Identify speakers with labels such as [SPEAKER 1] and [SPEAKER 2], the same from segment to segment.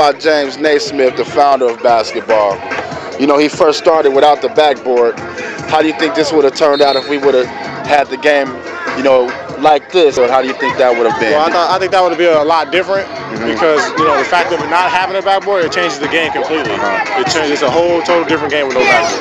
[SPEAKER 1] about James Naismith, the founder of basketball. You know, he first started without the backboard. How do you think this would have turned out if we would have had the game, you know, like this? Or how do you think that would have been?
[SPEAKER 2] Well, I, thought, I think that would have been a lot different mm-hmm. because, you know, the fact of not having a backboard, it changes the game completely. Uh-huh. It changes, it's a whole total different game with no backboard.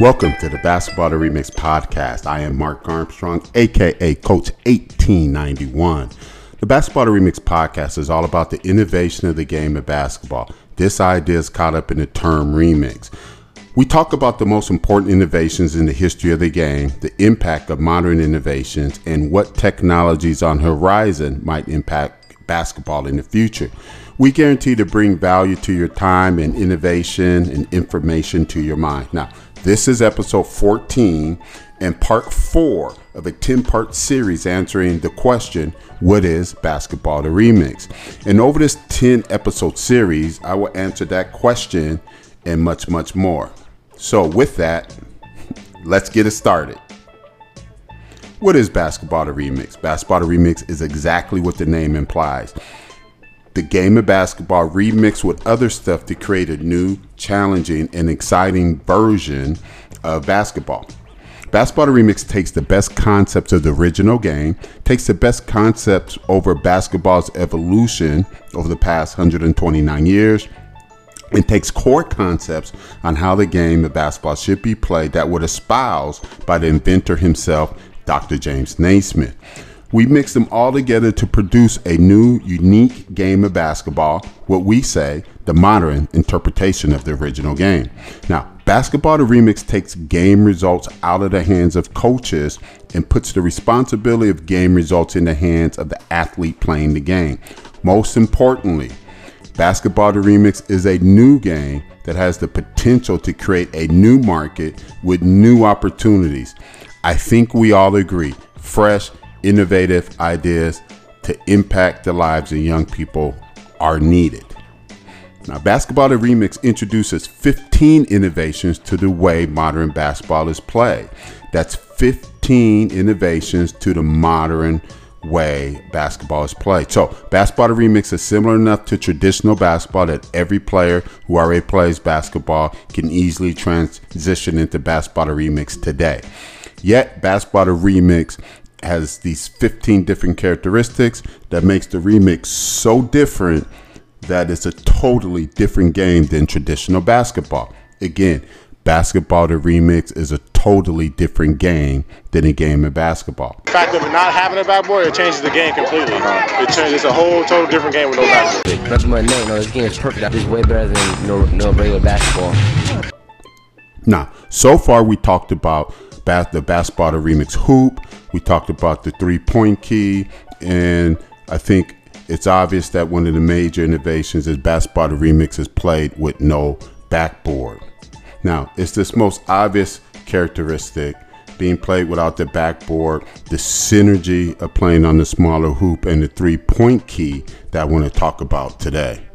[SPEAKER 3] Welcome to the Basketball the Remix podcast. I am Mark Armstrong, aka Coach 1891. The Basketball the Remix podcast is all about the innovation of the game of basketball. This idea is caught up in the term remix. We talk about the most important innovations in the history of the game, the impact of modern innovations, and what technologies on horizon might impact basketball in the future. We guarantee to bring value to your time and innovation and information to your mind. Now, this is episode 14 and part four of a 10 part series answering the question, What is basketball the remix? And over this 10 episode series, I will answer that question and much, much more. So, with that, let's get it started. What is basketball the remix? Basketball the remix is exactly what the name implies the game of basketball remixed with other stuff to create a new, challenging, and exciting version of basketball. Basketball Remix takes the best concepts of the original game, takes the best concepts over basketball's evolution over the past 129 years, and takes core concepts on how the game of basketball should be played that were espoused by the inventor himself, Dr. James Naismith. We mix them all together to produce a new, unique game of basketball, what we say the modern interpretation of the original game. Now, Basketball the Remix takes game results out of the hands of coaches and puts the responsibility of game results in the hands of the athlete playing the game. Most importantly, Basketball the Remix is a new game that has the potential to create a new market with new opportunities. I think we all agree fresh, innovative ideas to impact the lives of young people are needed. Now, Basketball the Remix introduces 15 innovations to the way modern basketball is played. That's 15 innovations to the modern way basketball is played. So, Basketball the Remix is similar enough to traditional basketball that every player who already plays basketball can easily transition into Basketball the Remix today. Yet, Basketball the Remix has these 15 different characteristics that makes the remix so different that it's a totally different game than traditional basketball. Again, basketball the remix is a totally different game than a game of basketball.
[SPEAKER 2] The fact of not having a backboard, it changes the game completely. It changes, it's a whole total different game with no backboard.
[SPEAKER 4] Nothing but no, no, this game is perfect. This is way better than no, no regular basketball.
[SPEAKER 3] Now, so far we talked about the basketball the remix hoop. We talked about the three point key, and I think it's obvious that one of the major innovations is basketball the remix is played with no backboard. Now, it's this most obvious characteristic being played without the backboard, the synergy of playing on the smaller hoop, and the three point key that I want to talk about today.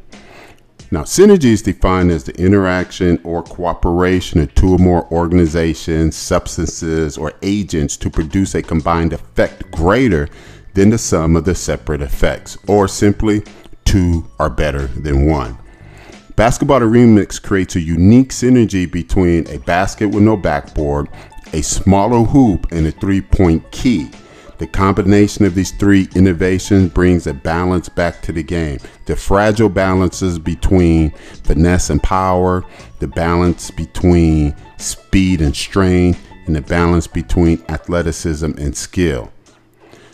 [SPEAKER 3] Now, synergy is defined as the interaction or cooperation of two or more organizations, substances, or agents to produce a combined effect greater than the sum of the separate effects, or simply, two are better than one. Basketball the Remix creates a unique synergy between a basket with no backboard, a smaller hoop, and a three point key. The combination of these three innovations brings a balance back to the game. The fragile balances between finesse and power, the balance between speed and strength, and the balance between athleticism and skill.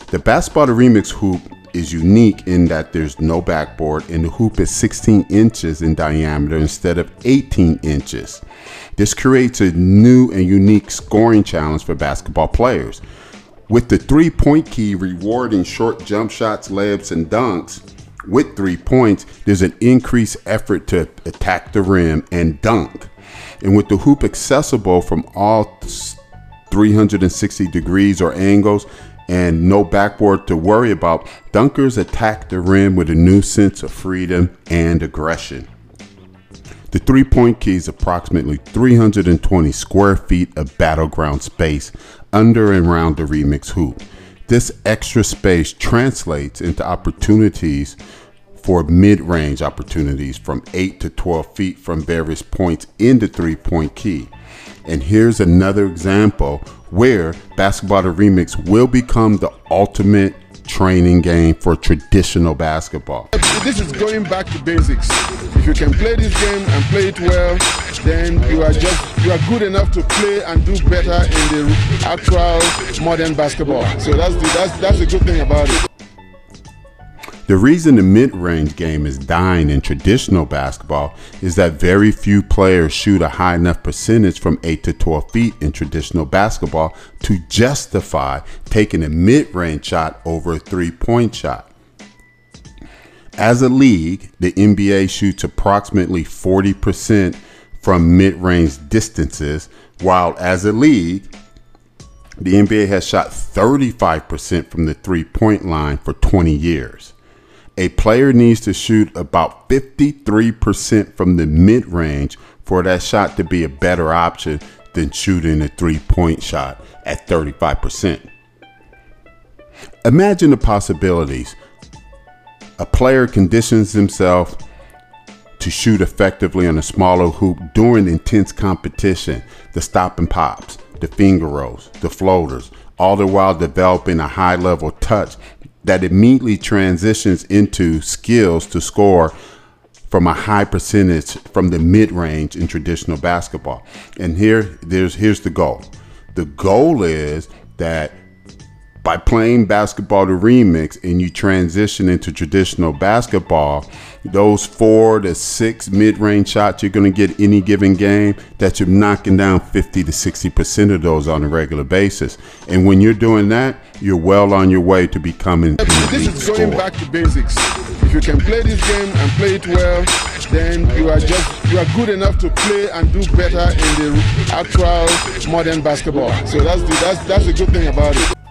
[SPEAKER 3] The Basketball Remix hoop is unique in that there's no backboard and the hoop is 16 inches in diameter instead of 18 inches. This creates a new and unique scoring challenge for basketball players. With the three point key rewarding short jump shots, layups, and dunks, with three points, there's an increased effort to attack the rim and dunk. And with the hoop accessible from all 360 degrees or angles and no backboard to worry about, dunkers attack the rim with a new sense of freedom and aggression. The three point key is approximately 320 square feet of battleground space under and around the remix hoop. This extra space translates into opportunities for mid range opportunities from 8 to 12 feet from various points in the three point key. And here's another example where Basketball the Remix will become the ultimate training game for traditional basketball.
[SPEAKER 5] This is going back to basics. If you can play this game and play it well, then you are just you are good enough to play and do better in the actual modern basketball. So that's the, that's that's the good thing about it.
[SPEAKER 3] The reason the mid range game is dying in traditional basketball is that very few players shoot a high enough percentage from 8 to 12 feet in traditional basketball to justify taking a mid range shot over a three point shot. As a league, the NBA shoots approximately 40% from mid range distances, while as a league, the NBA has shot 35% from the three point line for 20 years a player needs to shoot about 53% from the mid range for that shot to be a better option than shooting a three point shot at 35%. Imagine the possibilities. A player conditions himself to shoot effectively on a smaller hoop during intense competition, the stop and pops, the finger rolls, the floaters, all the while developing a high level touch that immediately transitions into skills to score from a high percentage from the mid range in traditional basketball. And here there's here's the goal. The goal is that by playing basketball the remix and you transition into traditional basketball, those four to six mid-range shots you're going to get any given game that you're knocking down 50 to 60 percent of those on a regular basis. And when you're doing that you're well on your way to becoming
[SPEAKER 5] this is going back to basics. If you can play this game and play it well then you are just you are good enough to play and do better in the actual modern basketball. So that's the that's that's the good thing about it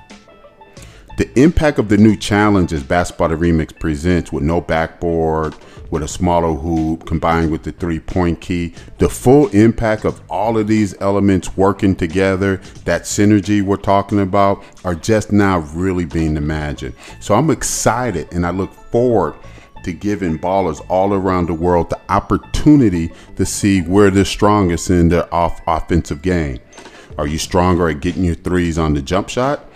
[SPEAKER 3] the impact of the new challenges Basketball the Remix presents with no backboard, with a smaller hoop combined with the three point key, the full impact of all of these elements working together, that synergy we're talking about, are just now really being imagined. So I'm excited and I look forward to giving ballers all around the world the opportunity to see where they're strongest in their off offensive game. Are you stronger at getting your threes on the jump shot?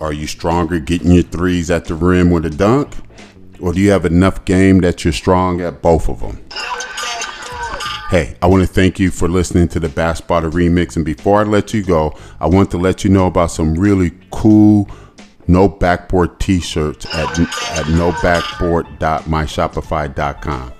[SPEAKER 3] Are you stronger getting your threes at the rim with a dunk? Or do you have enough game that you're strong at both of them? Hey, I want to thank you for listening to the Basketball the remix. And before I let you go, I want to let you know about some really cool no backboard t-shirts at, at nobackboard.myshopify.com.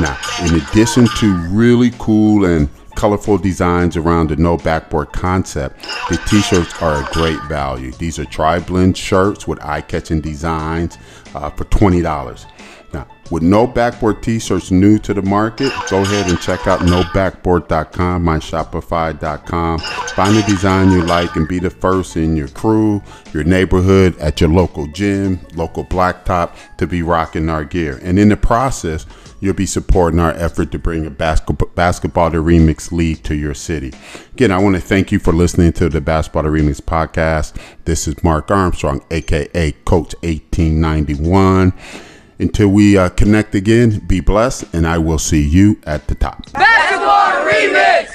[SPEAKER 3] Now, in addition to really cool and colorful designs around the no backboard concept, the t-shirts are a great value. These are tri-blend shirts with eye-catching designs uh, for $20. Now, with no backboard t-shirts new to the market, go ahead and check out nobackboard.com, myshopify.com. Find a design you like and be the first in your crew, your neighborhood, at your local gym, local blacktop to be rocking our gear. And in the process, you'll be supporting our effort to bring a basketball, basketball the remix league to your city. Again, I want to thank you for listening to the Basketball the Remix podcast. This is Mark Armstrong, aka Coach 1891. Until we uh, connect again, be blessed, and I will see you at the top.
[SPEAKER 6] Basketball Remix!